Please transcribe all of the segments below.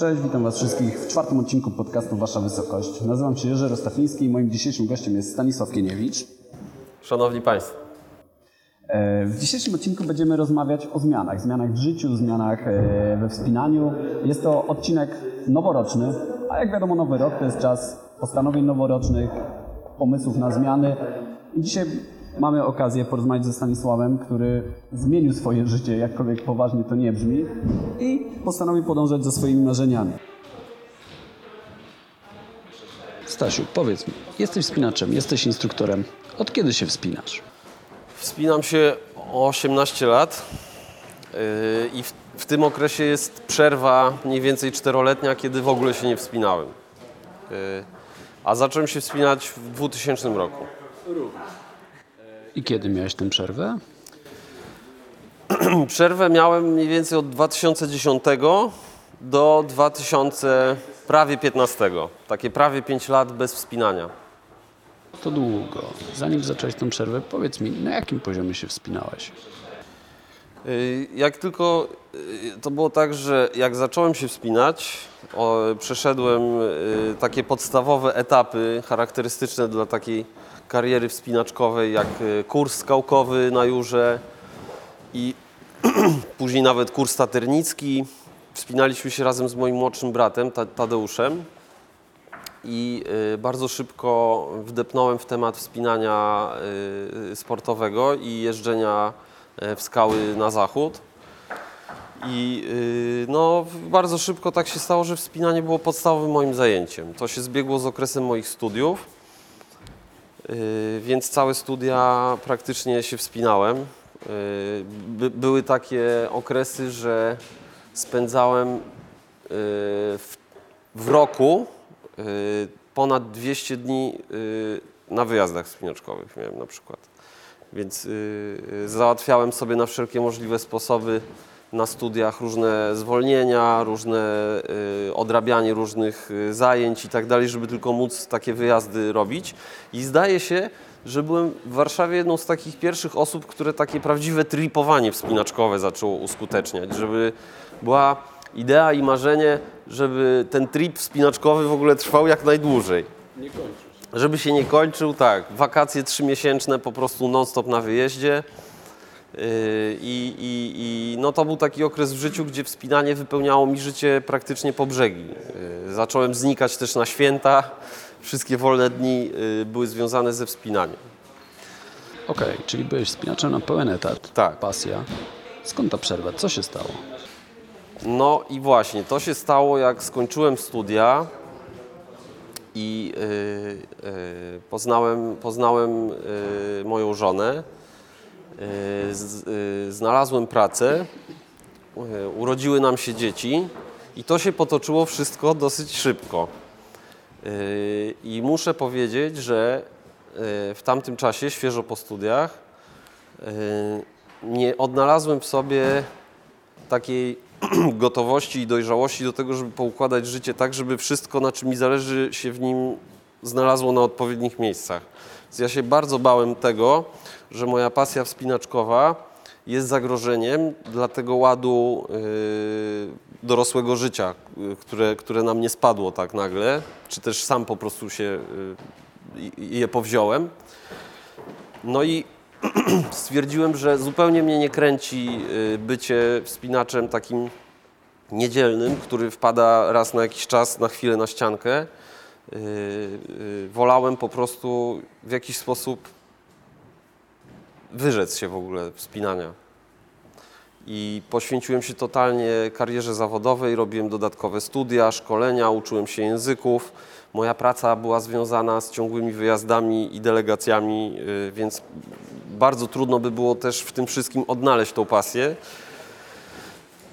Cześć, witam Was wszystkich w czwartym odcinku podcastu Wasza Wysokość. Nazywam się Jerzy Rostafiński i moim dzisiejszym gościem jest Stanisław Kieniewicz. Szanowni Państwo. E, w dzisiejszym odcinku będziemy rozmawiać o zmianach. Zmianach w życiu, zmianach e, we wspinaniu. Jest to odcinek noworoczny, a jak wiadomo nowy rok to jest czas postanowień noworocznych, pomysłów na zmiany. I dzisiaj mamy okazję porozmawiać ze Stanisławem, który zmienił swoje życie, jakkolwiek poważnie to nie brzmi, i postanowił podążać za swoimi marzeniami. Stasiu, powiedz mi, jesteś wspinaczem, jesteś instruktorem. Od kiedy się wspinasz? Wspinam się o 18 lat yy, i w, w tym okresie jest przerwa mniej więcej czteroletnia, kiedy w ogóle się nie wspinałem. Yy, a zacząłem się wspinać w 2000 roku. I kiedy miałeś tę przerwę? Przerwę miałem mniej więcej od 2010 do 2000 prawie 15. Takie prawie 5 lat bez wspinania. To długo. Zanim zacząłeś tę przerwę, powiedz mi, na jakim poziomie się wspinałeś? Y, Jak tylko y, to było tak, że jak zacząłem się wspinać, o, przeszedłem y, takie podstawowe etapy charakterystyczne dla takiej kariery wspinaczkowej, jak kurs skałkowy na Jurze i później nawet kurs taternicki. Wspinaliśmy się razem z moim młodszym bratem, Ta- Tadeuszem. I bardzo szybko wdepnąłem w temat wspinania sportowego i jeżdżenia w skały na zachód. I y, no, bardzo szybko tak się stało, że wspinanie było podstawowym moim zajęciem. To się zbiegło z okresem moich studiów, y, więc całe studia praktycznie się wspinałem. Y, by, były takie okresy, że spędzałem w, w roku ponad 200 dni na wyjazdach wspinaczkowych miałem na przykład. Więc y, y, załatwiałem sobie na wszelkie możliwe sposoby na studiach różne zwolnienia, różne y, odrabianie różnych y, zajęć i tak dalej, żeby tylko móc takie wyjazdy robić. I zdaje się, że byłem w Warszawie jedną z takich pierwszych osób, które takie prawdziwe tripowanie wspinaczkowe zaczęło uskuteczniać, żeby była idea i marzenie, żeby ten trip wspinaczkowy w ogóle trwał jak najdłużej. Żeby się nie kończył, tak. Wakacje trzymiesięczne po prostu non-stop na wyjeździe. Yy, I, i, I no to był taki okres w życiu, gdzie wspinanie wypełniało mi życie praktycznie po brzegi. Yy, Zacząłem znikać też na święta. Wszystkie wolne dni yy, były związane ze wspinaniem. Okej, czyli byłeś wspinaczem na pełen etat. Tak. Pasja. Skąd ta przerwa? Co się stało? No i właśnie, to się stało jak skończyłem studia i yy, yy, poznałem, poznałem yy, moją żonę. Znalazłem pracę, urodziły nam się dzieci i to się potoczyło wszystko dosyć szybko. I muszę powiedzieć, że w tamtym czasie, świeżo po studiach, nie odnalazłem w sobie takiej gotowości i dojrzałości do tego, żeby poukładać życie tak, żeby wszystko, na czym mi zależy, się w nim znalazło na odpowiednich miejscach. Więc ja się bardzo bałem tego, że moja pasja wspinaczkowa jest zagrożeniem dla tego ładu yy, dorosłego życia, yy, które, które na mnie spadło tak nagle, czy też sam po prostu się yy, je powziąłem. No i stwierdziłem, że zupełnie mnie nie kręci y, bycie wspinaczem takim niedzielnym, który wpada raz na jakiś czas, na chwilę na ściankę. Y, y, Wolałem po prostu w jakiś sposób wyrzec się w ogóle wspinania. I poświęciłem się totalnie karierze zawodowej, robiłem dodatkowe studia, szkolenia, uczyłem się języków. Moja praca była związana z ciągłymi wyjazdami i delegacjami, więc bardzo trudno by było też w tym wszystkim odnaleźć tą pasję.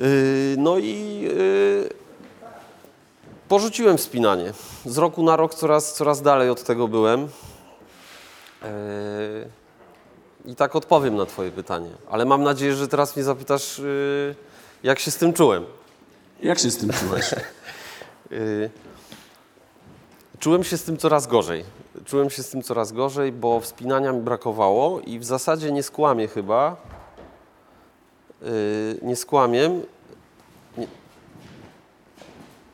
Y, No i y, porzuciłem wspinanie. Z roku na rok coraz, coraz dalej od tego byłem. Y, I tak odpowiem na Twoje pytanie. Ale mam nadzieję, że teraz mnie zapytasz, jak się z tym czułem. Jak się z tym czułeś? Czułem się z tym coraz gorzej. Czułem się z tym coraz gorzej, bo wspinania mi brakowało i w zasadzie nie skłamię chyba. y, Nie skłamiem. Nie,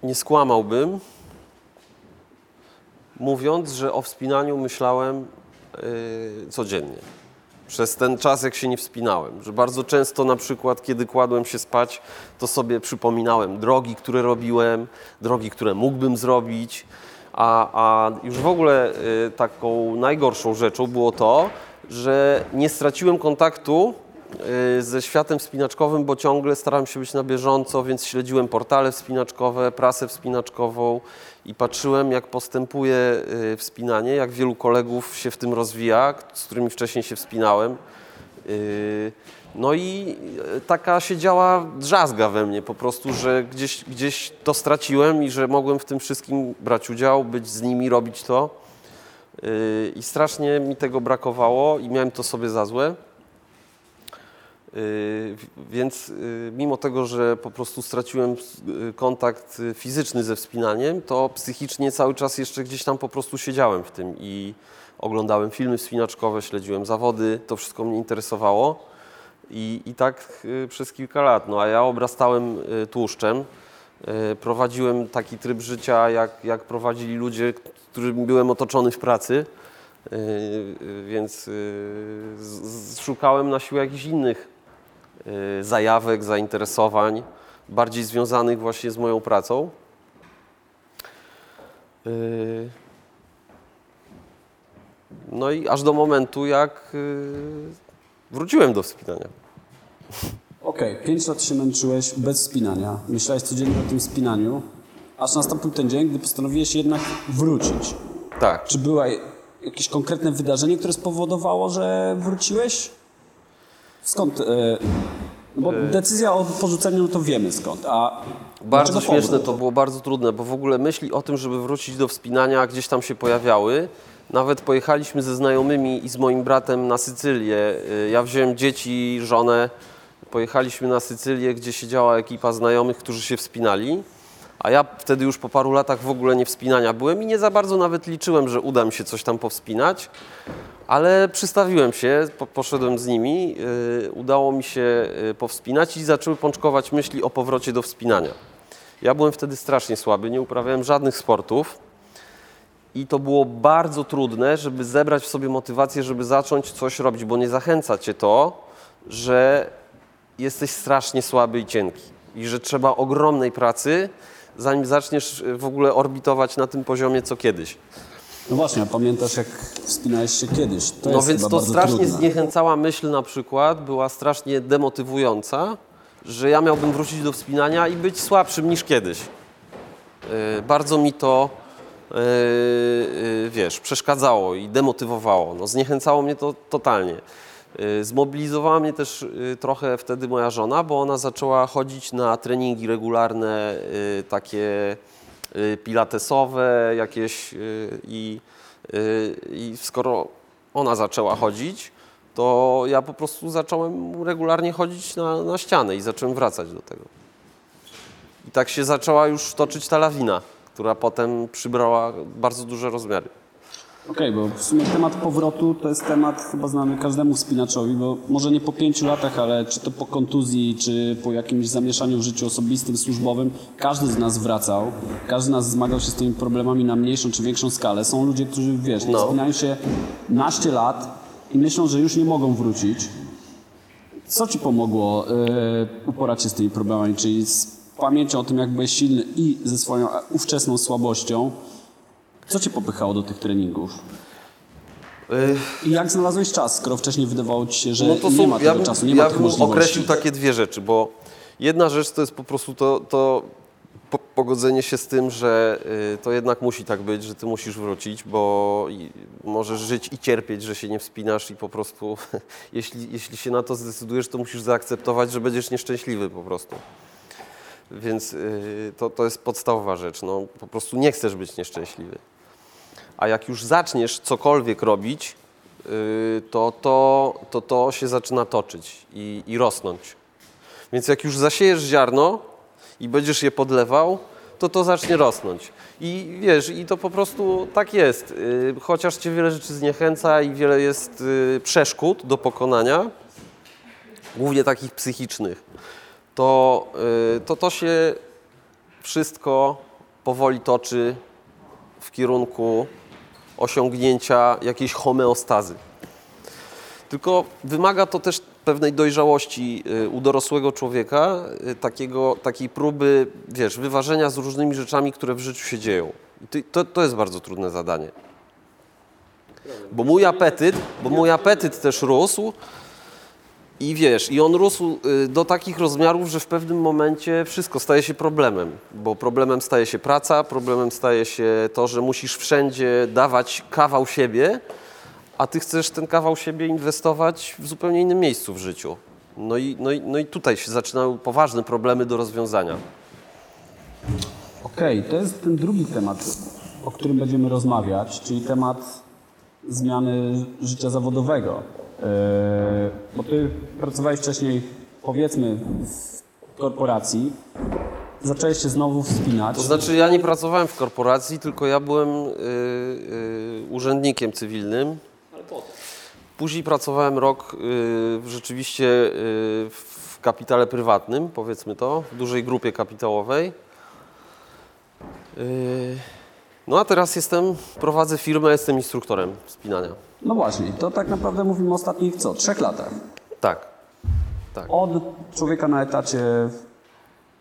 nie skłamałbym, mówiąc, że o wspinaniu myślałem yy, codziennie. Przez ten czas, jak się nie wspinałem, że bardzo często na przykład, kiedy kładłem się spać, to sobie przypominałem drogi, które robiłem, drogi, które mógłbym zrobić, a, a już w ogóle y, taką najgorszą rzeczą było to, że nie straciłem kontaktu y, ze światem wspinaczkowym, bo ciągle starałem się być na bieżąco, więc śledziłem portale wspinaczkowe, prasę wspinaczkową i patrzyłem, jak postępuje y, wspinanie, jak wielu kolegów się w tym rozwija, z którymi wcześniej się wspinałem. No i y, taka się działa drzazga we mnie po prostu, że gdzieś, gdzieś to straciłem i że mogłem w tym wszystkim brać udział, być z nimi, robić to. Y, I strasznie mi tego brakowało i miałem to sobie za złe. Y, Więc y, mimo tego, że po prostu straciłem kontakt fizyczny ze wspinaniem, to psychicznie cały czas jeszcze gdzieś tam po prostu siedziałem w tym i oglądałem filmy wspinaczkowe, śledziłem zawody, to wszystko mnie interesowało. I, i tak y, przez kilka lat. No a ja obrastałem y, tłuszczem. Y, Prowadziłem taki tryb życia, jak, jak prowadzili ludzie, którym byłem otoczony w pracy. Więc szukałem na siłę jakichś innych zajawek, zainteresowań, bardziej związanych właśnie z moją pracą. No i aż do momentu, jak wróciłem do wspinania. Okej, pięć lat się męczyłeś bez spinania. Myślałeś codziennie o tym spinaniu, aż nastąpił ten dzień, gdy postanowiłeś jednak wrócić. Tak. Czy było jakieś konkretne wydarzenie, które spowodowało, że wróciłeś? Skąd? No bo decyzja o porzuceniu, no to wiemy skąd. A Bardzo śmieszne to było, bardzo trudne, bo w ogóle myśli o tym, żeby wrócić do wspinania gdzieś tam się pojawiały. Nawet pojechaliśmy ze znajomymi i z moim bratem na Sycylię. Y, Ja wziąłem dzieci, żonę, pojechaliśmy na Sycylię, gdzie siedziała ekipa znajomych, którzy się wspinali. A ja wtedy już po paru latach w ogóle nie wspinania byłem i nie za bardzo nawet liczyłem, że uda mi się coś tam powspinać. Ale przystawiłem się, po, poszedłem z nimi, y, udało mi się y, powspinać i zaczęły pączkować myśli o powrocie do wspinania. Ja byłem wtedy strasznie słaby, nie uprawiałem żadnych sportów i to było bardzo trudne, żeby zebrać w sobie motywację, żeby zacząć coś robić, bo nie zachęca cię to, że jesteś strasznie słaby i cienki i że trzeba ogromnej pracy, zanim zaczniesz w ogóle orbitować na tym poziomie co kiedyś. No właśnie, a pamiętasz jak wspinałeś się kiedyś? To No więc to strasznie trudne. zniechęcała myśl na przykład, była strasznie demotywująca, że ja miałbym wrócić do wspinania i być słabszym niż kiedyś. Yy, Bardzo mi to, wiesz, przeszkadzało i demotywowało. No, zniechęcało mnie to totalnie. Yy, Zmobilizowała mnie też yy, trochę wtedy moja żona, bo ona zaczęła chodzić na treningi regularne, yy, takie yy, pilatesowe jakieś yy, i, yy, i skoro ona zaczęła chodzić, to ja po prostu zacząłem regularnie chodzić na, na ścianę i zacząłem wracać do tego. I tak się zaczęła już toczyć ta lawina, która potem przybrała bardzo duże rozmiary. Okej, bo w sumie temat powrotu to jest temat chyba znany każdemu wspinaczowi, bo może nie po pięciu latach, ale czy to po kontuzji, czy po jakimś zamieszaniu w życiu osobistym, służbowym, każdy z nas wracał, każdy z nas zmagał się z tymi problemami na mniejszą czy większą skalę. Są ludzie, którzy, wiesz, No. wspinają się naście lat i myślą, że już nie mogą wrócić. Co ci pomogło yy, uporać się z tymi problemami, czyli z pamięcią o tym, jak byłeś silny i ze swoją ówczesną słabością, co cię popychało do tych treningów? I jak znalazłeś czas, skoro wcześniej wydawało ci się, że No to nie są, ma tego ja bym, czasu, nie ja ma tych bym możliwości? określił takie dwie rzeczy, bo jedna rzecz to jest po prostu to, to po, pogodzenie się z tym, że y, to jednak musi tak być, że ty musisz wrócić, bo możesz żyć i cierpieć, że się nie wspinasz i po prostu jeśli, jeśli się na to zdecydujesz, to musisz zaakceptować, że będziesz nieszczęśliwy po prostu. Więc y, to, to jest podstawowa rzecz. No, po prostu nie chcesz być nieszczęśliwy. A jak już zaczniesz cokolwiek robić, y, to, to, to to się zaczyna toczyć i, i rosnąć. Więc jak już zasiejesz ziarno i będziesz je podlewał, to to zacznie rosnąć. I wiesz, i to po prostu tak jest. Y, Chociaż cię wiele rzeczy zniechęca i wiele jest przeszkód do pokonania, głównie takich psychicznych, to y, to, to się wszystko powoli toczy w kierunku osiągnięcia jakiejś homeostazy. Tylko wymaga to też pewnej dojrzałości y, u dorosłego człowieka, y, takiego, takiej próby, wiesz, wyważenia z różnymi rzeczami, które w życiu się dzieją. To, to jest bardzo trudne zadanie. Bo mój apetyt, bo mój apetyt też rósł i wiesz, i on rósł y, do takich rozmiarów, że w pewnym momencie wszystko staje się problemem, bo problemem staje się praca, problemem staje się to, że musisz wszędzie dawać kawał siebie, a ty chcesz ten kawał siebie inwestować w zupełnie innym miejscu w życiu. No i, no i, no i tutaj się zaczynają poważne problemy do rozwiązania. Okej, to jest ten drugi temat, o którym będziemy rozmawiać, czyli temat zmiany życia zawodowego. Yy, bo ty pracowałeś wcześniej, powiedzmy, w korporacji, zacząłeś się znowu wspinać. To znaczy, ja nie pracowałem w korporacji, tylko ja byłem y, y, urzędnikiem cywilnym. Później pracowałem rok y, rzeczywiście y, w kapitale prywatnym, powiedzmy to, w dużej grupie kapitałowej. Y, no a teraz jestem, prowadzę firmę, jestem instruktorem wspinania. No właśnie, to tak naprawdę mówimy o ostatnich co? Trzech latach. Tak, tak. Od człowieka na etacie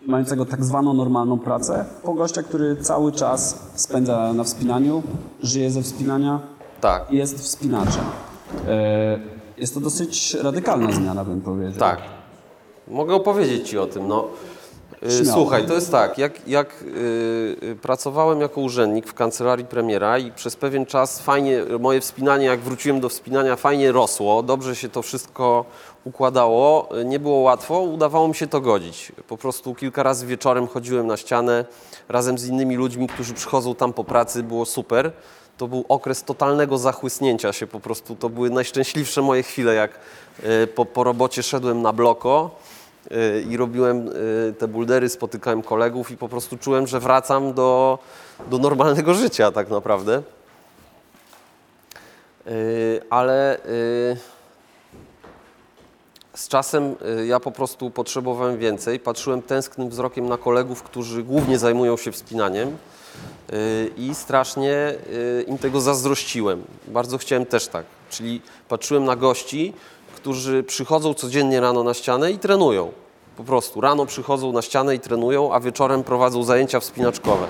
mającego tak zwaną normalną pracę, po gościa, który cały czas spędza na wspinaniu, żyje ze wspinania, Tak, jest wspinaczem. E, Jest to dosyć radykalna zmiana, bym powiedział. tak. Mogę opowiedzieć Ci o tym. No. Śmiało. Słuchaj, to jest tak, jak, jak y, y, pracowałem jako urzędnik w kancelarii premiera i przez pewien czas fajnie, moje wspinanie, jak wróciłem do wspinania, fajnie rosło, dobrze się to wszystko układało, nie było łatwo, udawało mi się to godzić. Po prostu kilka razy wieczorem chodziłem na ścianę razem z innymi ludźmi, którzy przychodzą tam po pracy, było super. To był okres totalnego zachłysnięcia się po prostu. To były najszczęśliwsze moje chwile, jak y, po, po robocie szedłem na bloko i robiłem y, te buldery, spotykałem kolegów i po prostu czułem, że wracam do, do normalnego życia tak naprawdę. Y, Ale y, z czasem y, ja po prostu potrzebowałem więcej. Patrzyłem tęsknym wzrokiem na kolegów, którzy głównie zajmują się wspinaniem y, i strasznie y, im tego zazdrościłem. Bardzo chciałem też tak. Czyli patrzyłem na gości, którzy przychodzą codziennie rano na ścianę i trenują. Po prostu rano przychodzą na ścianę i trenują, a wieczorem prowadzą zajęcia wspinaczkowe.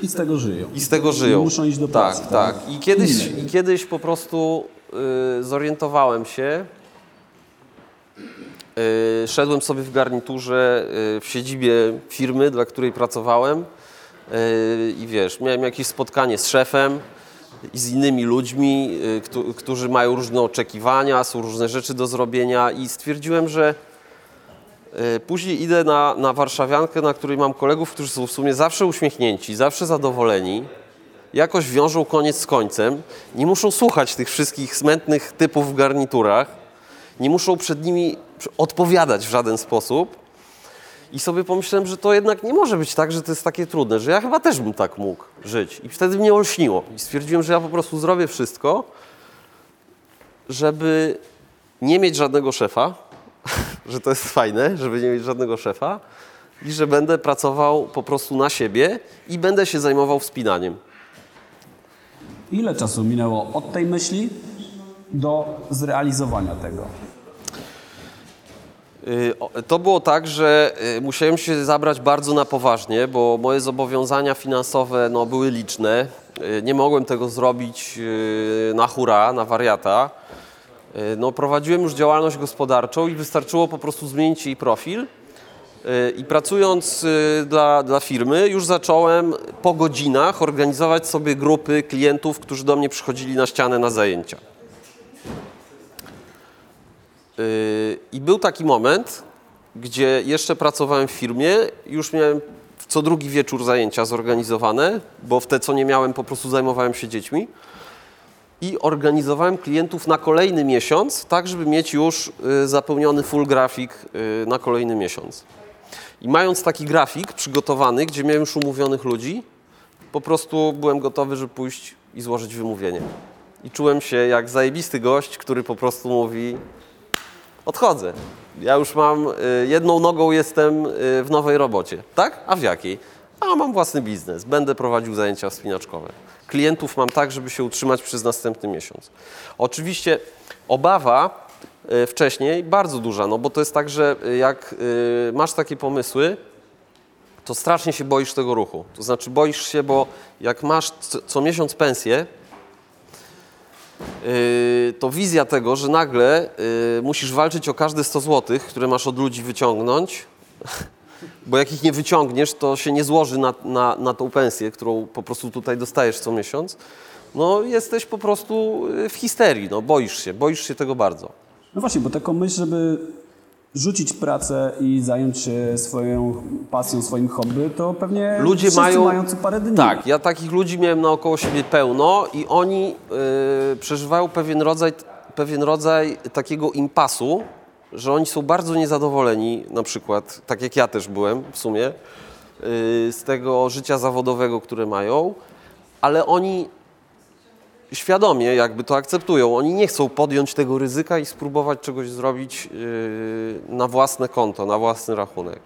I z tego żyją. I z tego żyją. Nie muszą iść do pracy. Tak, tak. I kiedyś, i kiedyś po prostu y, zorientowałem się. Y, szedłem sobie w garniturze y, w siedzibie firmy, dla której pracowałem. Y, I wiesz, miałem jakieś spotkanie z szefem i z innymi ludźmi, y, któ- którzy mają różne oczekiwania, są różne rzeczy do zrobienia i stwierdziłem, że Y, Później idę na, na Warszawiankę, na której mam kolegów, którzy są w sumie zawsze uśmiechnięci, zawsze zadowoleni, jakoś wiążą koniec z końcem, nie muszą słuchać tych wszystkich smętnych typów w garniturach, nie muszą przed nimi odpowiadać w żaden sposób. I sobie pomyślałem, że to jednak nie może być tak, że to jest takie trudne, że ja chyba też bym tak mógł żyć. I wtedy mnie olśniło. I stwierdziłem, że ja po prostu zrobię wszystko, żeby nie mieć żadnego szefa, że to jest fajne, żeby nie mieć żadnego szefa i że będę pracował po prostu na siebie i będę się zajmował wspinaniem. Ile czasu minęło od tej myśli do zrealizowania tego? Y, To było tak, że y, musiałem się zabrać bardzo na poważnie, bo moje zobowiązania finansowe no, były liczne. Y, Nie mogłem tego zrobić na hura, na wariata. No, prowadziłem już działalność gospodarczą i wystarczyło po prostu zmienić jej profil. I pracując dla, dla firmy, już zacząłem po godzinach organizować sobie grupy klientów, którzy do mnie przychodzili na ścianę na zajęcia. Y, I był taki moment, gdzie jeszcze pracowałem w firmie, już miałem co drugi wieczór zajęcia zorganizowane, bo w te, co nie miałem, po prostu zajmowałem się dziećmi. I organizowałem klientów na kolejny miesiąc, tak żeby mieć już y, zapełniony full grafik y, na kolejny miesiąc. I mając taki grafik przygotowany, gdzie miałem już umówionych ludzi, po prostu byłem gotowy, żeby pójść i złożyć wymówienie. I czułem się jak zajebisty gość, który po prostu mówi: Odchodzę. Ja już mam, y, jedną nogą jestem y, w nowej robocie. Tak? A w jakiej? a mam własny biznes, będę prowadził zajęcia wspinaczkowe. Klientów mam tak, żeby się utrzymać przez następny miesiąc. Oczywiście obawa y, wcześniej bardzo duża, no bo to jest tak, że jak masz takie pomysły, to strasznie się boisz tego ruchu. To znaczy boisz się, bo jak masz co, co miesiąc pensję, to wizja tego, że nagle yy, musisz walczyć o każde 100 zł, które masz od ludzi wyciągnąć, bo jak ich nie wyciągniesz, to się nie złoży na, na, na tą pensję, którą po prostu tutaj dostajesz co miesiąc. No jesteś po prostu yy, w histerii, no boisz się, boisz się tego bardzo. No właśnie, bo taką myśl, żeby rzucić pracę i zająć się swoją pasją, swoim hobby, to pewnie Ludzie mają, mają co parę dni. Tak, ja takich ludzi miałem naokoło siebie pełno i oni y, przeżywają pewien rodzaj, pewien rodzaj takiego impasu, że oni są bardzo niezadowoleni, na przykład, tak jak ja też byłem w sumie, y, z tego życia zawodowego, które mają, ale oni świadomie jakby to akceptują. Oni nie chcą podjąć tego ryzyka i spróbować czegoś zrobić y, na własne konto, na własny rachunek.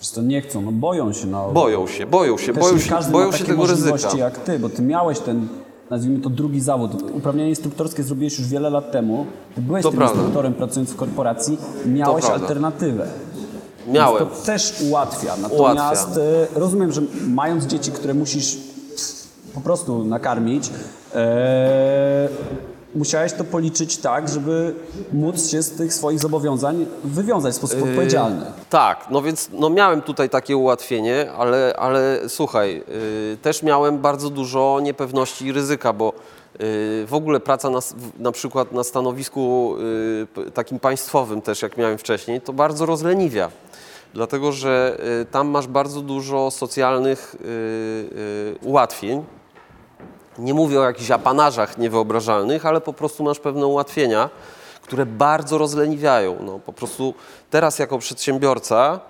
Co, nie chcą, no boją się. No. Boją się, boją się, Też boją się, każdy boją się takie tego ryzyka. jak ty, bo ty miałeś ten, nazwijmy to drugi zawód. Uprawnienie instruktorskie zrobiłeś już wiele lat temu. Ty byłeś To tym prawda. instruktorem pracując w korporacji, miałeś alternatywę. Miałem. Więc to też ułatwia. Natomiast Ułatwia. e, rozumiem, że mając dzieci, które musisz po prostu nakarmić, e, musiałeś to policzyć tak, żeby móc się z tych swoich zobowiązań wywiązać w sposób Yy, odpowiedzialny. Tak, no więc no miałem tutaj takie ułatwienie, ale, ale słuchaj, yy, też miałem bardzo dużo niepewności i ryzyka, bo yy, w ogóle praca na, na przykład na stanowisku takim państwowym też, jak miałem wcześniej, to bardzo rozleniwia. Dlatego, że tam masz bardzo dużo socjalnych ułatwień, nie mówię o jakichś apanarzach niewyobrażalnych, ale po prostu masz pewne ułatwienia, które bardzo rozleniwiają. No, po prostu teraz jako przedsiębiorca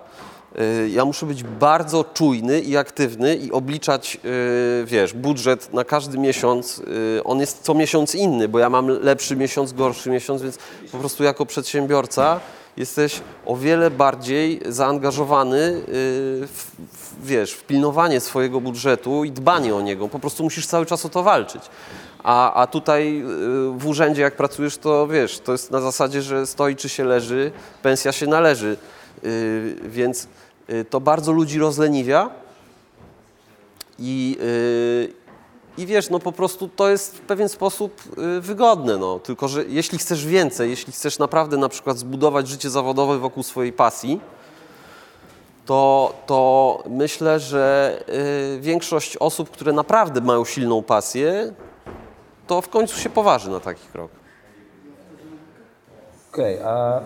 y, ja muszę być bardzo czujny i aktywny i obliczać, y, wiesz, budżet na każdy miesiąc. y, On jest co miesiąc inny, bo ja mam lepszy miesiąc, gorszy miesiąc, więc po prostu jako przedsiębiorca jesteś o wiele bardziej zaangażowany w, wiesz, w pilnowanie swojego budżetu i dbanie o niego. Po prostu musisz cały czas o to walczyć. A, a tutaj y, w urzędzie jak pracujesz, to wiesz, to jest na zasadzie, że stoi czy się leży, pensja się należy. Y, Więc y, to bardzo ludzi rozleniwia i, i wiesz, no po prostu to jest w pewien sposób wygodne, no. Tylko, że jeśli chcesz więcej, jeśli chcesz naprawdę na przykład zbudować życie zawodowe wokół swojej pasji, to, to myślę, że y, większość osób, które naprawdę mają silną pasję, to w końcu się poważy na taki krok. Okej, a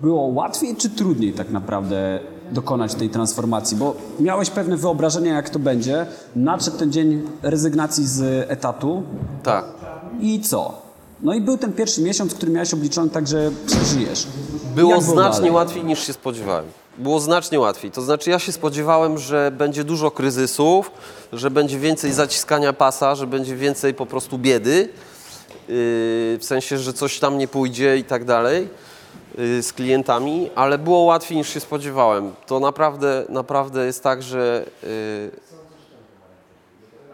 było łatwiej czy trudniej tak naprawdę dokonać tej transformacji? Bo miałeś pewne wyobrażenie, jak to będzie. Nadszedł ten dzień rezygnacji z etatu Tak. i co? No i był ten pierwszy miesiąc, który miałeś obliczony tak, że przeżyjesz. Było znacznie dalej? łatwiej niż się spodziewałem. Było znacznie łatwiej. To znaczy ja się spodziewałem, że będzie dużo kryzysów, że będzie więcej zaciskania pasa, że będzie więcej po prostu biedy. Yy, w sensie, że coś tam nie pójdzie i tak dalej yy, z klientami, ale było łatwiej niż się spodziewałem. To naprawdę, naprawdę jest tak, że yy,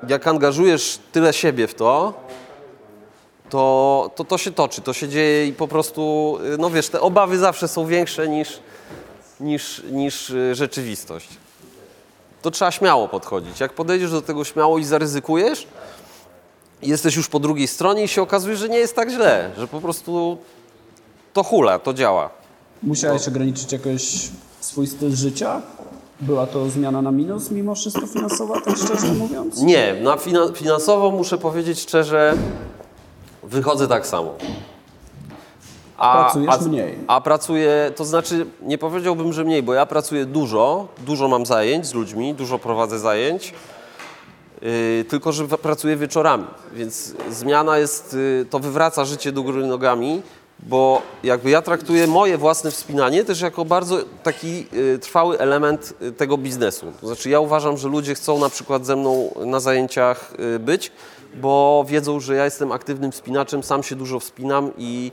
jak angażujesz tyle siebie w to, to, to to się toczy, to się dzieje i po prostu, y, no wiesz, te obawy zawsze są większe niż, niż, niż y, rzeczywistość. To trzeba śmiało podchodzić. Jak podejdziesz do tego śmiało i zaryzykujesz, jesteś już po drugiej stronie i się okazuje, że nie jest tak źle, że po prostu to hula, to działa. Musiałeś ograniczyć jakoś swój styl życia? Była to zmiana na minus mimo wszystko finansowa, tak szczerze mówiąc? Nie, na fina- finansowo muszę powiedzieć szczerze, wychodzę tak samo. Pracujesz mniej. A pracuję, to znaczy nie powiedziałbym, że mniej, bo ja pracuję dużo, dużo mam zajęć z ludźmi, dużo prowadzę zajęć, yy, tylko że pracuję wieczorami, więc zmiana jest, yy, to wywraca życie do góry nogami, bo jakby ja traktuję moje własne wspinanie też jako bardzo taki yy, trwały element yy, tego biznesu. To znaczy ja uważam, że ludzie chcą na przykład ze mną na zajęciach yy, być, bo wiedzą, że ja jestem aktywnym wspinaczem, sam się dużo wspinam i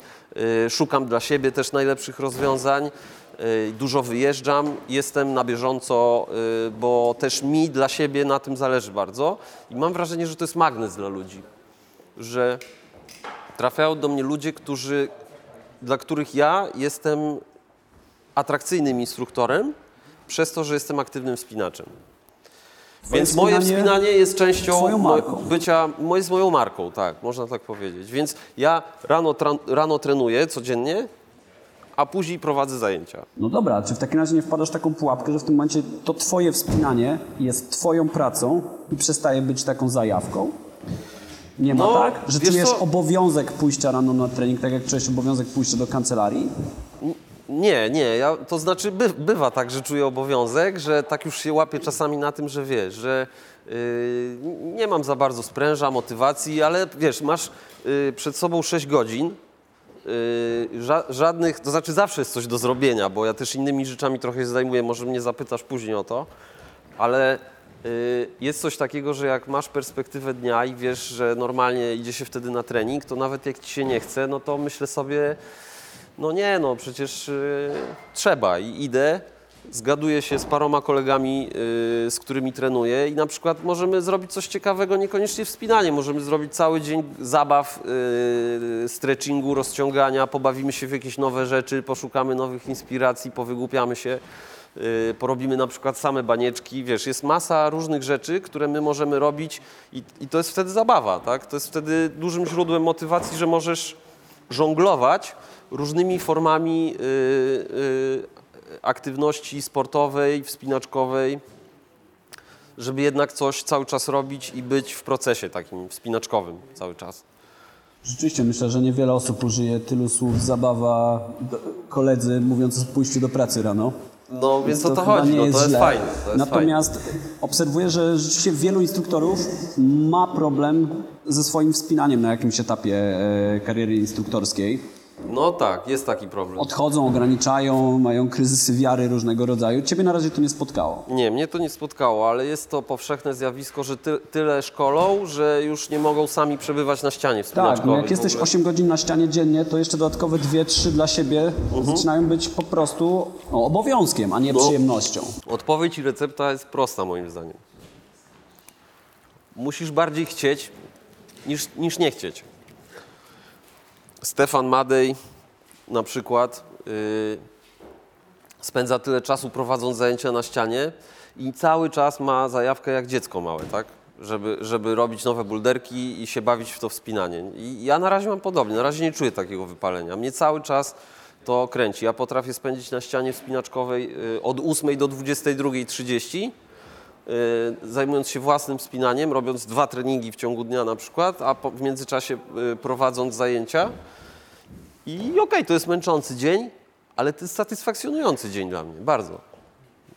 y, szukam dla siebie też najlepszych rozwiązań. y, dużo wyjeżdżam, jestem na bieżąco, y, bo też mi dla siebie na tym zależy bardzo i mam wrażenie, że to jest magnes dla ludzi, że trafiają do mnie ludzie, którzy, dla których ja jestem atrakcyjnym instruktorem przez to, że jestem aktywnym wspinaczem. Twoje Więc moje wspinanie jest częścią bycia, moje z moją marką, tak, można tak powiedzieć. Więc ja rano, tra- rano trenuję codziennie, a później prowadzę zajęcia. No dobra, czy w takim razie nie wpadasz w taką pułapkę, że w tym momencie to twoje wspinanie jest twoją pracą i przestaje być taką zajawką? Nie ma No, tak? Że czujesz co? obowiązek pójścia rano na trening, tak jak czujesz obowiązek pójścia do kancelarii? Nie, nie, ja, to znaczy by, bywa tak, że czuję obowiązek, że tak już się łapię czasami na tym, że wiesz, że yy, nie mam za bardzo spręża, motywacji, ale wiesz, masz yy, przed sobą 6 godzin, yy, ża- żadnych, to znaczy zawsze jest coś do zrobienia, bo ja też innymi rzeczami trochę się zajmuję, może mnie zapytasz później o to, ale y, jest coś takiego, że jak masz perspektywę dnia i wiesz, że normalnie idzie się wtedy na trening, to nawet jak ci się nie chce, no to myślę sobie, no nie, no przecież y, trzeba i idę, zgaduję się z paroma kolegami, y, z którymi trenuję i na przykład możemy zrobić coś ciekawego, niekoniecznie wspinanie, możemy zrobić cały dzień zabaw, y, stretchingu, rozciągania, pobawimy się w jakieś nowe rzeczy, poszukamy nowych inspiracji, powygłupiamy się. y, Porobimy na przykład same banieczki, wiesz, jest masa różnych rzeczy, które my możemy robić i, i to jest wtedy zabawa, tak? To jest wtedy dużym źródłem motywacji, że możesz żonglować różnymi formami y, y, aktywności sportowej, wspinaczkowej, żeby jednak coś cały czas robić i być w procesie takim wspinaczkowym cały czas. Rzeczywiście myślę, że niewiele osób użyje tylu słów zabawa koledzy mówiąc o pójściu do pracy rano. No więc o to chodzi, nie no, to jest źle. fajne. Jest Natomiast obserwuję, że rzeczywiście wielu instruktorów ma problem ze swoim wspinaniem na jakimś etapie e, kariery instruktorskiej. No tak, jest taki problem. Odchodzą, ograniczają, mają kryzysy wiary różnego rodzaju. Ciebie na razie to nie spotkało. Nie, mnie to nie spotkało, ale jest to powszechne zjawisko, że ty, tyle szkolą, że już nie mogą sami przebywać na ścianie. Tak, no jak jesteś ogóle. 8 godzin na ścianie dziennie, to jeszcze dodatkowe 2-3 dla siebie zaczynają być po prostu no, obowiązkiem, a nie No. przyjemnością. Odpowiedź i recepta jest prosta moim zdaniem. Musisz bardziej chcieć niż, niż nie chcieć. Stefan Madej na przykład yy, spędza tyle czasu prowadząc zajęcia na ścianie i cały czas ma zajawkę jak dziecko małe, tak? Żeby, żeby robić nowe bulderki i się bawić w to wspinanie. I ja na razie mam podobnie, na razie nie czuję takiego wypalenia. Mnie cały czas to kręci. Ja potrafię spędzić na ścianie wspinaczkowej y, od 8 do 22.30 y, zajmując się własnym wspinaniem, robiąc dwa treningi w ciągu dnia na przykład, a w międzyczasie y, prowadząc zajęcia. I okej, to jest męczący dzień, ale to jest satysfakcjonujący dzień dla mnie, bardzo.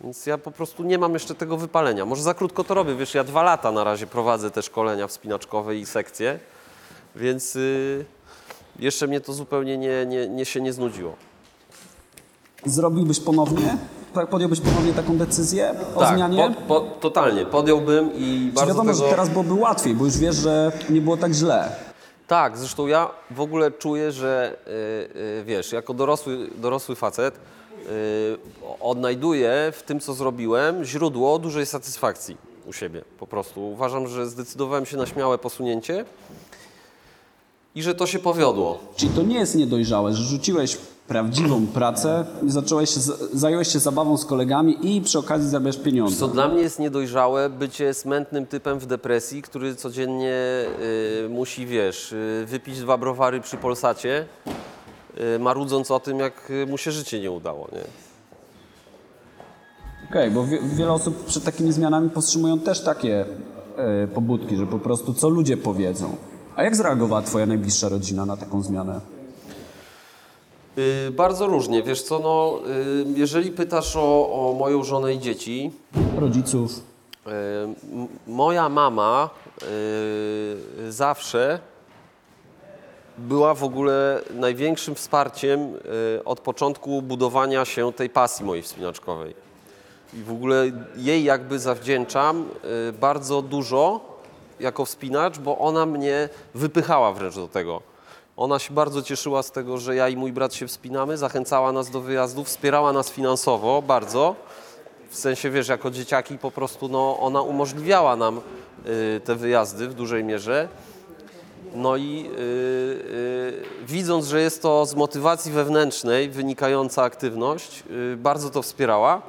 Więc ja po prostu nie mam jeszcze tego wypalenia. Może za krótko to robię, wiesz, ja dwa lata na razie prowadzę te szkolenia wspinaczkowe i sekcje, więc y, jeszcze mnie to zupełnie nie, nie, nie się nie znudziło. Zrobiłbyś ponownie? Tak, podjąłbyś ponownie taką decyzję o tak, zmianie? po, po, totalnie, podjąłbym i Czy bardzo wiadomo, tego... że teraz byłoby łatwiej, bo już wiesz, że nie było tak źle. Tak, zresztą ja w ogóle czuję, że y, y, wiesz, jako dorosły, dorosły facet y, odnajduję w tym, co zrobiłem, źródło dużej satysfakcji u siebie po prostu. Uważam, że zdecydowałem się na śmiałe posunięcie i że to się powiodło. Czyli to nie jest niedojrzałe, że rzuciłeś prawdziwą pracę i zacząłeś się, zająłeś się zabawą z kolegami i przy okazji zarabiasz pieniądze. Co dla mnie jest niedojrzałe, bycie smętnym typem w depresji, który codziennie y, musi, wiesz, y, wypić dwa browary przy Polsacie, y, marudząc o tym, jak y, mu się życie nie udało, nie? Okej, bo wie, wiele osób przed takimi zmianami powstrzymują też takie e, pobudki, że po prostu co ludzie powiedzą. A jak zareagowała twoja najbliższa rodzina na taką zmianę? Y, Bardzo różnie. Wiesz co, no, y, jeżeli pytasz o, o moją żonę i dzieci, Rodziców? y, moja mama zawsze była w ogóle największym wsparciem od początku budowania się tej pasji mojej wspinaczkowej. I w ogóle jej jakby zawdzięczam bardzo dużo jako wspinacz, bo ona mnie wypychała wręcz do tego. Ona się bardzo cieszyła z tego, że ja i mój brat się wspinamy, zachęcała nas do wyjazdów, wspierała nas finansowo bardzo. W sensie, wiesz, jako dzieciaki po prostu no, ona umożliwiała nam y, te wyjazdy w dużej mierze. No i y, y, widząc, że jest to z motywacji wewnętrznej wynikająca aktywność, y, bardzo to wspierała.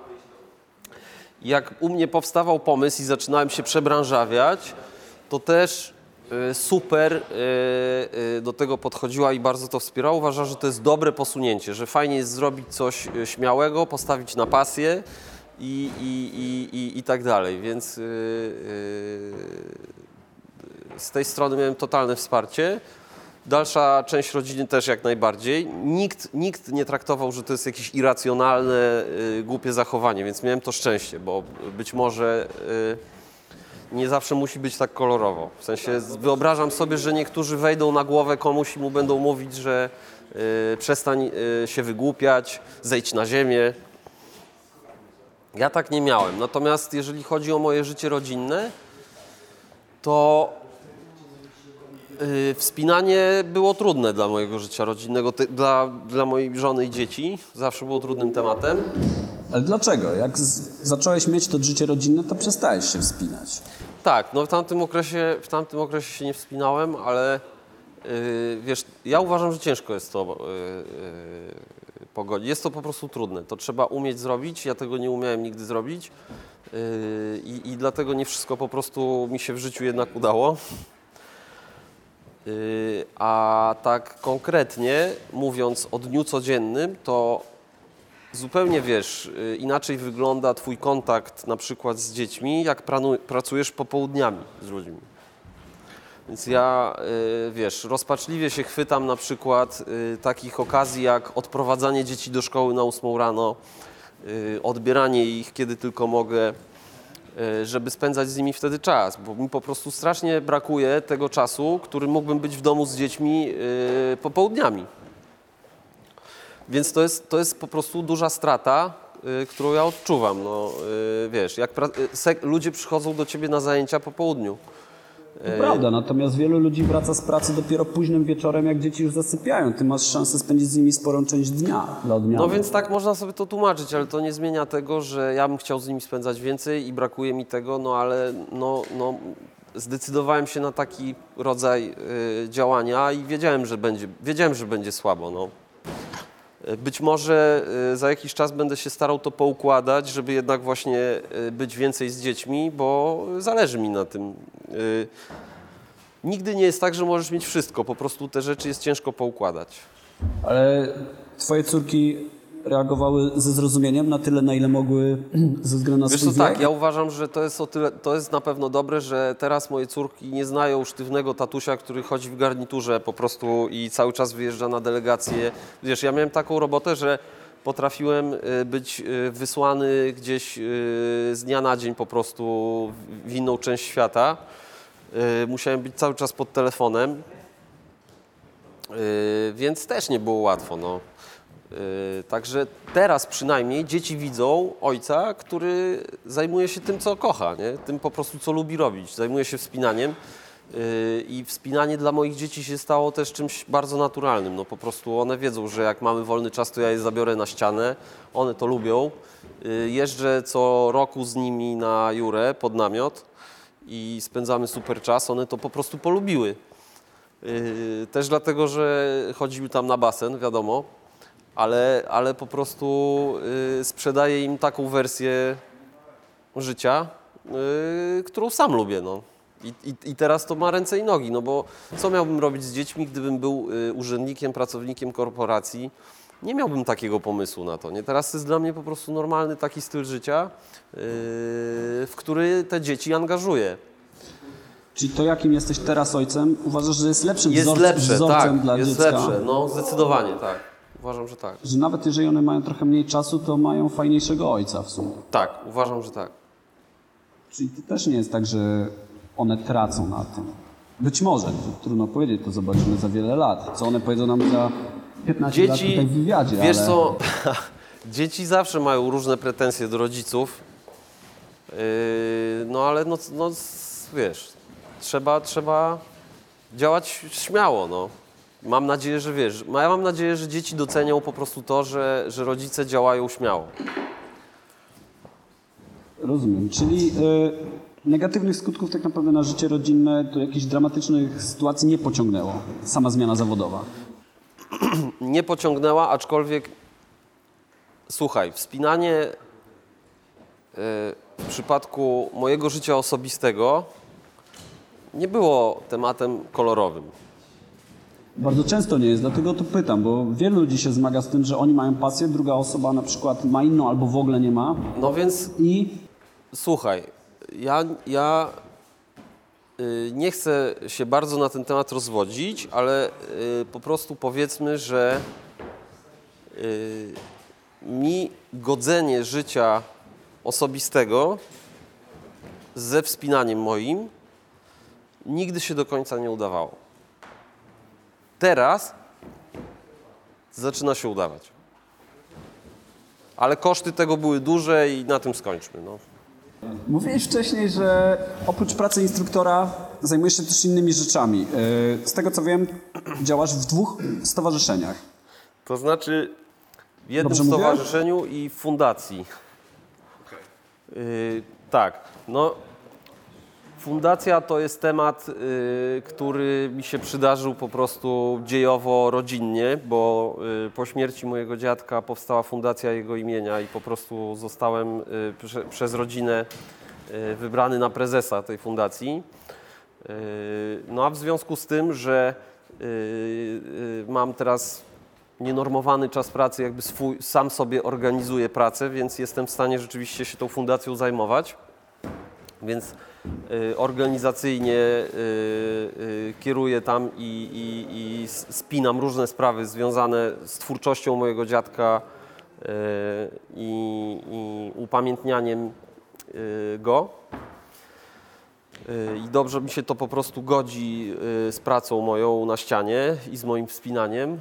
Jak u mnie powstawał pomysł i zaczynałem się przebranżawiać, to też super y, y, do tego podchodziła i bardzo to wspierała. Uważa, że to jest dobre posunięcie, że fajnie jest zrobić coś y, śmiałego, postawić na pasję i, i, i, i, tak dalej. Więc y, y, z tej strony miałem totalne wsparcie. Dalsza część rodziny też jak najbardziej. Nikt, nikt nie traktował, że to jest jakieś irracjonalne, y, głupie zachowanie, więc miałem to szczęście, bo być może y, nie zawsze musi być tak kolorowo. W sensie wyobrażam sobie, że niektórzy wejdą na głowę komuś i mu będą mówić, że y, przestań y, się wygłupiać, zejdź na ziemię. Ja tak nie miałem. Natomiast jeżeli chodzi o moje życie rodzinne, to y, wspinanie było trudne dla mojego życia rodzinnego, dla, dla mojej żony i dzieci. Zawsze było trudnym tematem. Ale dlaczego? Jak zacząłeś mieć to życie rodzinne, to przestałeś się wspinać. Tak, no w tamtym okresie, w tamtym okresie się nie wspinałem, ale y, wiesz, ja uważam, że ciężko jest to y, y, pogodzić. Jest to po prostu trudne. To trzeba umieć zrobić. Ja tego nie umiałem nigdy zrobić. y, I, I dlatego nie wszystko po prostu mi się w życiu jednak udało. Y, A tak konkretnie mówiąc o dniu codziennym, to zupełnie wiesz, y, inaczej wygląda Twój kontakt na przykład z dziećmi, jak pracujesz popołudniami z ludźmi. Więc ja, y, wiesz, rozpaczliwie się chwytam na przykład y, takich okazji jak odprowadzanie dzieci do szkoły na 8 rano, odbieranie ich kiedy tylko mogę, żeby spędzać z nimi wtedy czas, bo mi po prostu strasznie brakuje tego czasu, który mógłbym być w domu z dziećmi popołudniami. Więc to jest, to jest po prostu duża strata, y, którą ja odczuwam. No, y, wiesz, jak y, ludzie przychodzą do ciebie na zajęcia po południu. To prawda, natomiast wielu ludzi wraca z pracy dopiero późnym wieczorem, jak dzieci już zasypiają. Ty masz szansę spędzić z nimi sporą część dnia dla odmiany. No więc tak można sobie to tłumaczyć, ale to nie zmienia tego, że ja bym chciał z nimi spędzać więcej i brakuje mi tego, no ale no, no, zdecydowałem się na taki rodzaj y, działania i wiedziałem, że będzie, wiedziałem, że będzie słabo. No. Być może y, za jakiś czas będę się starał to poukładać, żeby jednak właśnie y, być więcej z dziećmi, bo zależy mi na tym. Y, Nigdy nie jest tak, że możesz mieć wszystko, po prostu te rzeczy jest ciężko poukładać. Ale twoje córki reagowały ze zrozumieniem na tyle, na ile mogły ze względu na Wiesz swój co, tak, ja uważam, że to jest o tyle, to jest na pewno dobre, że teraz moje córki nie znają sztywnego tatusia, który chodzi w garniturze po prostu i cały czas wyjeżdża na delegacje. Wiesz, ja miałem taką robotę, że potrafiłem y, być y, wysłany gdzieś y, z dnia na dzień po prostu w- inną część świata. Musiałem być cały czas pod telefonem, więc też nie było łatwo. No. Yy, Także teraz przynajmniej dzieci widzą ojca, który zajmuje się tym, co kocha, nie? tym po prostu, co lubi robić. Zajmuje się wspinaniem yy, i wspinanie dla moich dzieci się stało też czymś bardzo naturalnym. No po prostu one wiedzą, że jak mamy wolny czas, to ja je zabiorę na ścianę. One to lubią. Yy, Jeżdżę co roku z nimi na Jurę pod namiot i spędzamy super czas. One to po prostu polubiły. Też dlatego, że chodziły tam na basen, wiadomo, ale, ale po prostu y, sprzedaję im taką wersję życia, y, którą sam lubię. No. I, i, I teraz to ma ręce i nogi, no bo co miałbym robić z dziećmi, gdybym był y, urzędnikiem, pracownikiem korporacji? Nie miałbym takiego pomysłu na to. Nie? Teraz to jest dla mnie po prostu normalny taki styl życia, y, w który te dzieci angażuję. Czyli to, jakim jesteś teraz ojcem, uważasz, że jest lepszym Jest wzor- lepsze, wzorcem tak, dla jest dziecka? lepsze, no zdecydowanie tak. Uważam, że tak. Że nawet jeżeli one mają trochę mniej czasu, to mają fajniejszego ojca w sumie. Tak, uważam, że tak. Czyli to też nie jest tak, że one tracą na tym. Być może, trudno powiedzieć, to zobaczymy za wiele lat. Co one powiedzą nam za 15 lat Dzieci, tutaj w wywiadzie, wiesz ale... co, dzieci zawsze mają różne pretensje do rodziców, yy, no ale no, no wiesz, trzeba, trzeba działać śmiało, no. Mam nadzieję, że wiesz, ja mam nadzieję, że dzieci docenią po prostu to, że, że rodzice działają śmiało. Rozumiem. Czyli y, negatywnych skutków tak naprawdę na życie rodzinne do jakichś dramatycznych sytuacji nie pociągnęło. Sama zmiana zawodowa. nie pociągnęła, aczkolwiek słuchaj, wspinanie y, w przypadku mojego życia osobistego nie było tematem kolorowym. Bardzo często nie jest, dlatego to pytam, bo wielu ludzi się zmaga z tym, że oni mają pasję, druga osoba na przykład ma inną albo w ogóle nie ma No więc i słuchaj, ja, ja y, nie chcę się bardzo na ten temat rozwodzić, ale y, po prostu powiedzmy, że y, mi godzenie życia osobistego ze wspinaniem moim nigdy się do końca nie udawało. Teraz zaczyna się udawać. Ale koszty tego były duże i na tym skończmy. No. Mówiłeś wcześniej, że oprócz pracy instruktora zajmujesz się też innymi rzeczami. Y, Z tego co wiem, działasz w dwóch stowarzyszeniach. To znaczy w jednym Dobrze mówię? stowarzyszeniu i w fundacji. Yy, tak, no fundacja to jest temat, yy, który mi się przydarzył po prostu dziejowo rodzinnie, bo yy, po śmierci mojego dziadka powstała fundacja jego imienia i po prostu zostałem prze, przez rodzinę wybrany na prezesa tej fundacji. No a w związku z tym, że mam teraz nienormowany czas pracy, jakby swój, sam sobie organizuję pracę, więc jestem w stanie rzeczywiście się tą fundacją zajmować. Więc y, organizacyjnie y, y, kieruję tam i, i, i spinam różne sprawy związane z twórczością mojego dziadka i, i upamiętnianiem go. I dobrze mi się to po prostu godzi z pracą moją na ścianie i z moim wspinaniem.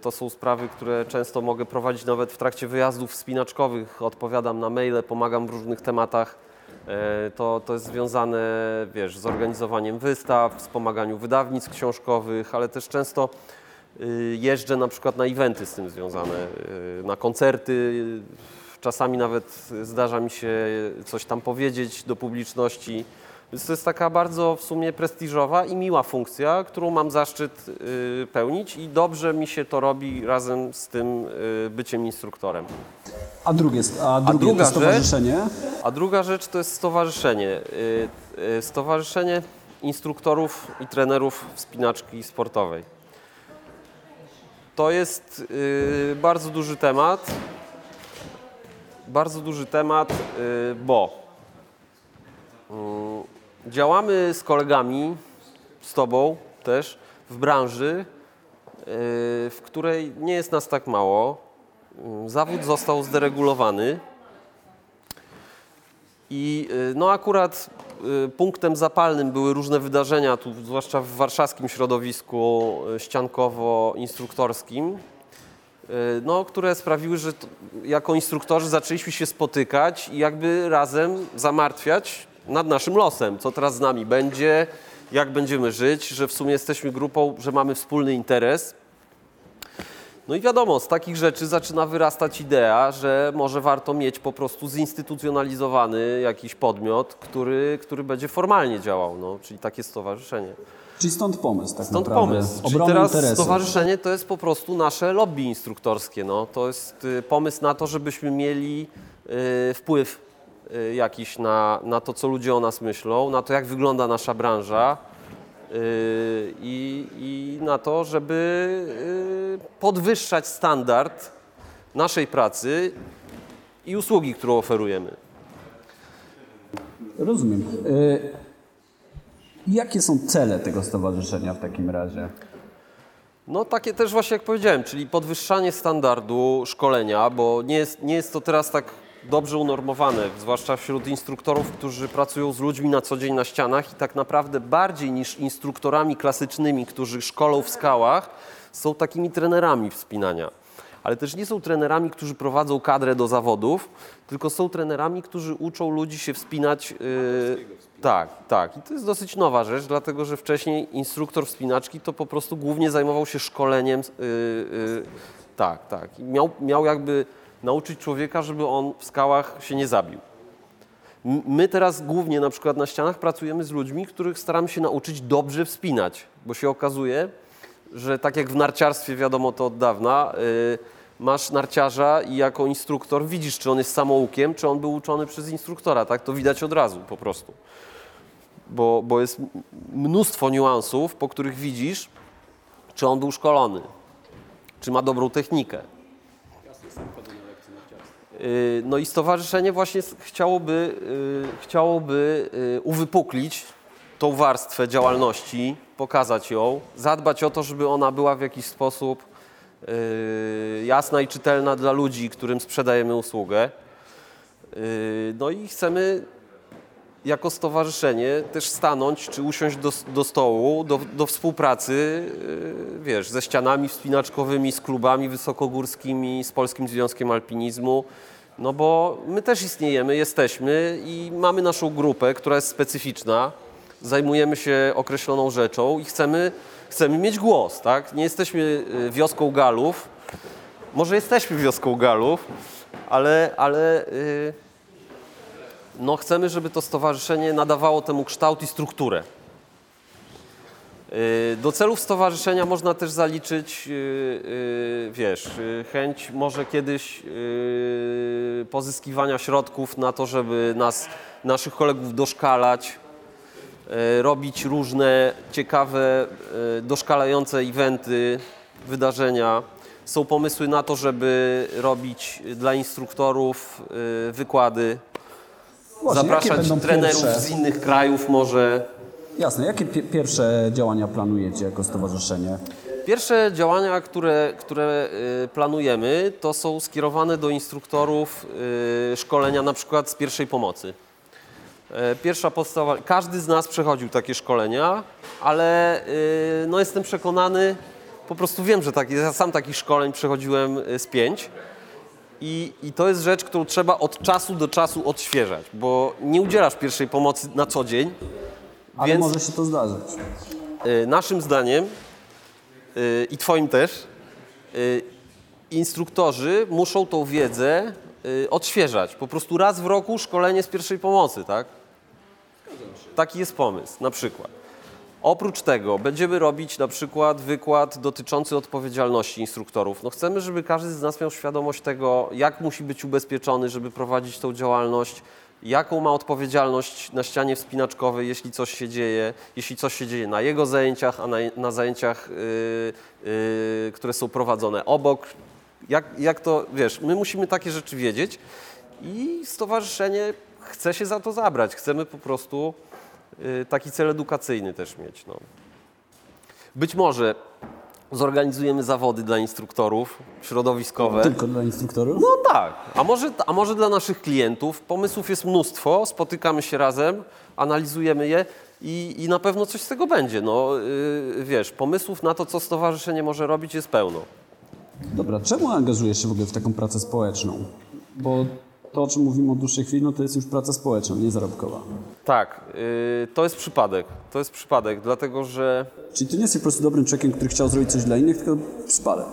To są sprawy, które często mogę prowadzić nawet w trakcie wyjazdów wspinaczkowych. Odpowiadam na maile, pomagam w różnych tematach. Y, To, to jest związane, wiesz, z organizowaniem wystaw, wspomaganiu wydawnictw książkowych, ale też często y, jeżdżę na przykład na eventy z tym związane, y, na koncerty. Czasami nawet zdarza mi się coś tam powiedzieć do publiczności. Więc to jest taka bardzo w sumie prestiżowa i miła funkcja, którą mam zaszczyt y, pełnić i dobrze mi się to robi razem z tym y, byciem instruktorem. A drugie, a drugie druga to stowarzyszenie? A druga rzecz to jest stowarzyszenie. Y, Stowarzyszenie instruktorów i trenerów wspinaczki sportowej. To jest bardzo duży temat. Bardzo duży temat, bo y, działamy z kolegami, z Tobą też, w branży, y, w której nie jest nas tak mało. Y, Zawód został zderegulowany. I y, no akurat y, punktem zapalnym były różne wydarzenia, tu zwłaszcza w warszawskim środowisku ściankowo-instruktorskim, no, które sprawiły, że jako instruktorzy zaczęliśmy się spotykać i jakby razem zamartwiać nad naszym losem, co teraz z nami będzie, jak będziemy żyć, że w sumie jesteśmy grupą, że mamy wspólny interes. No i wiadomo, z takich rzeczy zaczyna wyrastać idea, że może warto mieć po prostu zinstytucjonalizowany jakiś podmiot, który, który będzie formalnie działał, no, czyli takie stowarzyszenie. Czyli stąd pomysł tak Stąd naprawdę. pomysł. Czyli Obrony teraz interesów. stowarzyszenie to jest po prostu nasze lobby instruktorskie. No. To jest y, pomysł na to, żebyśmy mieli y, wpływ jakiś na, na to, co ludzie o nas myślą, na to, jak wygląda nasza branża y, i, i na to, żeby y, podwyższać standard naszej pracy i usługi, którą oferujemy. Rozumiem. Y, jakie są cele tego stowarzyszenia w takim razie? No takie też właśnie jak powiedziałem, czyli podwyższanie standardu szkolenia, bo nie jest, nie jest to teraz tak dobrze unormowane, zwłaszcza wśród instruktorów, którzy pracują z ludźmi na co dzień na ścianach i tak naprawdę bardziej niż instruktorami klasycznymi, którzy szkolą w skałach, są takimi trenerami wspinania. ale też nie są trenerami, którzy prowadzą kadrę do zawodów, tylko są trenerami, którzy uczą ludzi się wspinać. Yy, tak, tak. I to jest dosyć nowa rzecz, dlatego że wcześniej instruktor wspinaczki to po prostu głównie zajmował się szkoleniem. Yy, yy, tak, tak. I miał, miał jakby nauczyć człowieka, żeby on w skałach się nie zabił. My teraz głównie na przykład na ścianach pracujemy z ludźmi, których staramy się nauczyć dobrze wspinać, bo się okazuje, że tak jak w narciarstwie wiadomo to od dawna, y, masz narciarza i jako instruktor widzisz, czy on jest samoukiem, czy on był uczony przez instruktora, tak? To widać od razu po prostu. Bo, bo jest mnóstwo niuansów, po których widzisz, czy on był szkolony, czy ma dobrą technikę. Y, No i stowarzyszenie właśnie chciałoby, y, chciałoby y, uwypuklić tą warstwę działalności, pokazać ją, zadbać o to, żeby ona była w jakiś sposób y, jasna i czytelna dla ludzi, którym sprzedajemy usługę. Y, No i chcemy jako stowarzyszenie też stanąć czy usiąść do, do stołu, do, do współpracy, yy, wiesz, ze ścianami wspinaczkowymi, z klubami wysokogórskimi, z Polskim Związkiem Alpinizmu. No bo my też istniejemy, jesteśmy i mamy naszą grupę, która jest specyficzna. Zajmujemy się określoną rzeczą i chcemy, chcemy mieć głos, tak? Nie jesteśmy yy, wioską Galów. Może jesteśmy wioską Galów, ale, ale yy, no chcemy, żeby to stowarzyszenie nadawało temu kształt i strukturę. Yy, Do celów stowarzyszenia można też zaliczyć, yy, yy, wiesz, chęć może kiedyś pozyskiwania środków na to, żeby nas, naszych kolegów doszkalać, robić różne ciekawe, doszkalające eventy, wydarzenia. Są pomysły na to, żeby robić dla instruktorów wykłady, Właśnie, zapraszać trenerów pierwsze- z innych krajów może. Jasne, jakie pie- pierwsze działania planujecie jako stowarzyszenie? Pierwsze działania, które, które y, planujemy, to są skierowane do instruktorów y, szkolenia na przykład z pierwszej pomocy. E, Pierwsza podstawa, każdy z nas przechodził takie szkolenia, ale y, no jestem przekonany, po prostu wiem, że tak, ja sam takich szkoleń przechodziłem z pięć. I, I to jest rzecz, którą trzeba od czasu do czasu odświeżać, bo nie udzielasz pierwszej pomocy na co dzień. Ale Więc- może się to zdarzyć. Y, Naszym zdaniem y, i Twoim też, y, instruktorzy muszą tą wiedzę odświeżać. Po prostu raz w roku szkolenie z pierwszej pomocy, tak? Taki jest pomysł, na przykład. Oprócz tego będziemy robić na przykład wykład dotyczący odpowiedzialności instruktorów. No chcemy, żeby każdy z nas miał świadomość tego, jak musi być ubezpieczony, żeby prowadzić tą działalność, jaką ma odpowiedzialność na ścianie wspinaczkowej, jeśli coś się dzieje, jeśli coś się dzieje na jego zajęciach, a na, na zajęciach, yy, yy, które są prowadzone obok. Jak, jak to, wiesz, my musimy takie rzeczy wiedzieć i stowarzyszenie chce się za to zabrać. Chcemy po prostu taki cel edukacyjny też mieć. No. Być może zorganizujemy zawody dla instruktorów środowiskowe. Tylko dla instruktorów? No tak, a może, a może dla naszych klientów. Pomysłów jest mnóstwo, spotykamy się razem, analizujemy je i, i na pewno coś z tego będzie. No, yy, wiesz, pomysłów na to, co stowarzyszenie może robić jest pełno. Dobra, czemu angażujesz się w ogóle w taką pracę społeczną? Bo to, o czym mówimy od dłuższej chwili, no to jest już praca społeczna, nie zarobkowa. Tak, yy, to jest przypadek. To jest przypadek, dlatego że Czyli ty nie jesteś po prostu dobrym człowiekiem, który chciał zrobić coś dla innych, tylko przypadek.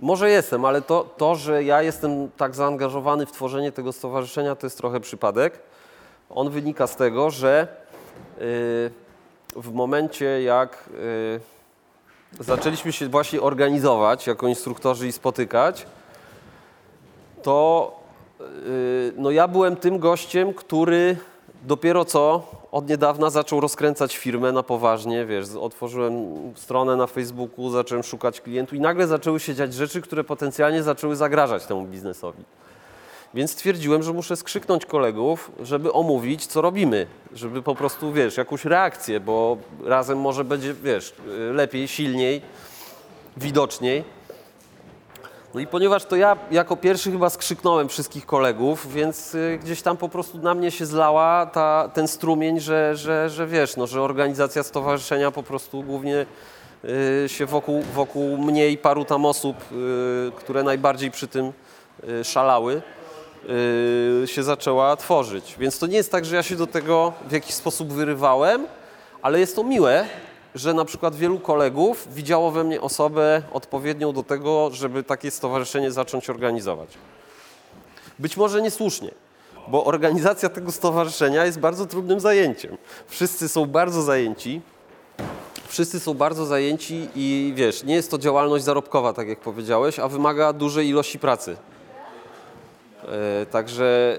Może jestem, ale to, to, że ja jestem tak zaangażowany w tworzenie tego stowarzyszenia, to jest trochę przypadek. On wynika z tego, że yy, w momencie jak yy, zaczęliśmy się właśnie organizować jako instruktorzy i spotykać, to no ja byłem tym gościem, który dopiero co od niedawna zaczął rozkręcać firmę na poważnie, wiesz, otworzyłem stronę na Facebooku, zacząłem szukać klientów i nagle zaczęły się dziać rzeczy, które potencjalnie zaczęły zagrażać temu biznesowi. Więc stwierdziłem, że muszę skrzyknąć kolegów, żeby omówić, co robimy, żeby po prostu, wiesz, jakąś reakcję, bo razem może będzie, wiesz, lepiej, silniej, widoczniej. No i ponieważ to ja jako pierwszy chyba skrzyknąłem wszystkich kolegów, więc y, gdzieś tam po prostu na mnie się zlała ta, ten strumień, że, że, że wiesz, no, że organizacja stowarzyszenia po prostu głównie y, się wokół, wokół mnie i paru tam osób, y, które najbardziej przy tym szalały, się zaczęła tworzyć. Więc to nie jest tak, że ja się do tego w jakiś sposób wyrywałem, ale jest to miłe, że na przykład wielu kolegów widziało we mnie osobę odpowiednią do tego, żeby takie stowarzyszenie zacząć organizować. Być może niesłusznie, bo organizacja tego stowarzyszenia jest bardzo trudnym zajęciem. Wszyscy są bardzo zajęci. Wszyscy są bardzo zajęci i wiesz, nie jest to działalność zarobkowa, tak jak powiedziałeś, a wymaga dużej ilości pracy. E, także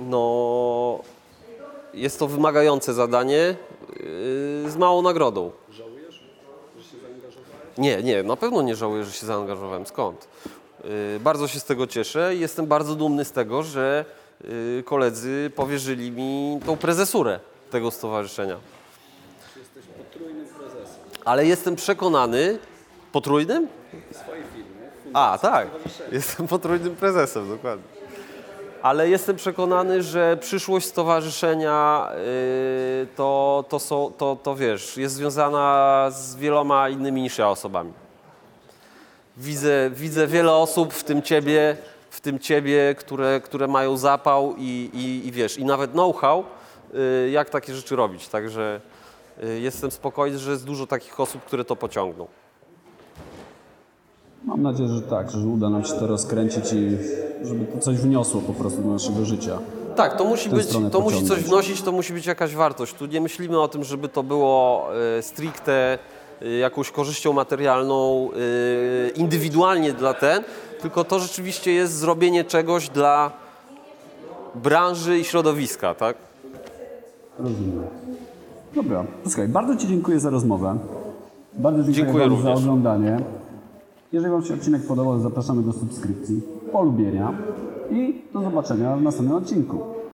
e, no, jest to wymagające zadanie z małą nagrodą. Nie, nie, na pewno nie żałuję, że się zaangażowałem. Skąd? Yy, Bardzo się z tego cieszę i jestem bardzo dumny z tego, że yy, koledzy powierzyli mi tą prezesurę tego stowarzyszenia. Ale jestem przekonany, potrójnym? A, tak. Jestem potrójnym prezesem, dokładnie. Ale jestem przekonany, że przyszłość stowarzyszenia yy, to, to, są, to, to wiesz, jest związana z wieloma innymi niż ja osobami. Widzę, widzę wiele osób, w tym ciebie, w tym ciebie które, które mają zapał i, i, i wiesz, i nawet know-how, yy, jak takie rzeczy robić. Także yy, jestem spokojny, że jest dużo takich osób, które to pociągną. Mam nadzieję, że tak, że uda nam się to rozkręcić i żeby to coś wniosło po prostu do naszego życia. Tak, to musi, być, to musi coś wnosić, to musi być jakaś wartość. Tu nie myślimy o tym, żeby to było e, stricte e, jakąś korzyścią materialną, e, indywidualnie dla ten, tylko to rzeczywiście jest zrobienie czegoś dla branży i środowiska, tak? Rozumiem. Dobra, słuchaj, bardzo Ci dziękuję za rozmowę. Bardzo dziękuję, Dziękuję za oglądanie. Jeżeli Wam się odcinek podobał, zapraszamy do subskrypcji, polubienia i do zobaczenia w następnym odcinku.